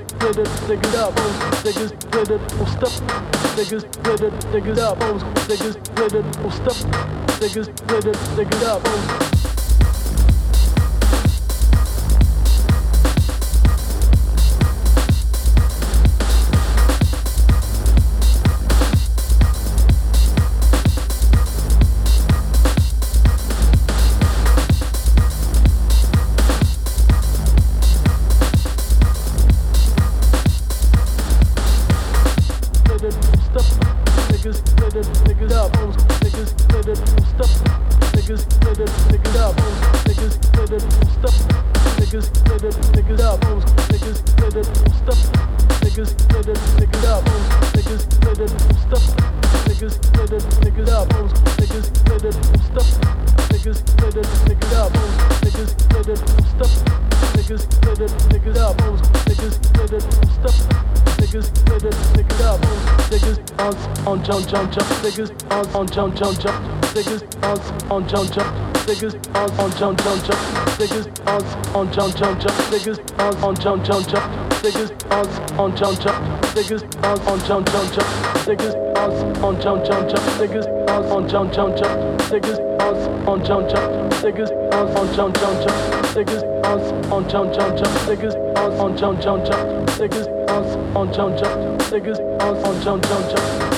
niggas up, niggas with it, stuff, niggas with it, niggas up. on jump jump jump niggas on on jump jump niggas on on jump jump jump niggas on on jump jump jump niggas on on jump jump jump niggas on on jump jump niggas on on jump jump jump niggas on on jump jump jump niggas on on jump jump jump niggas on on jump jump niggas on on jump jump jump niggas on on jump jump jump niggas on on jump jump jump niggas on on jump jump niggas on on jump jump jump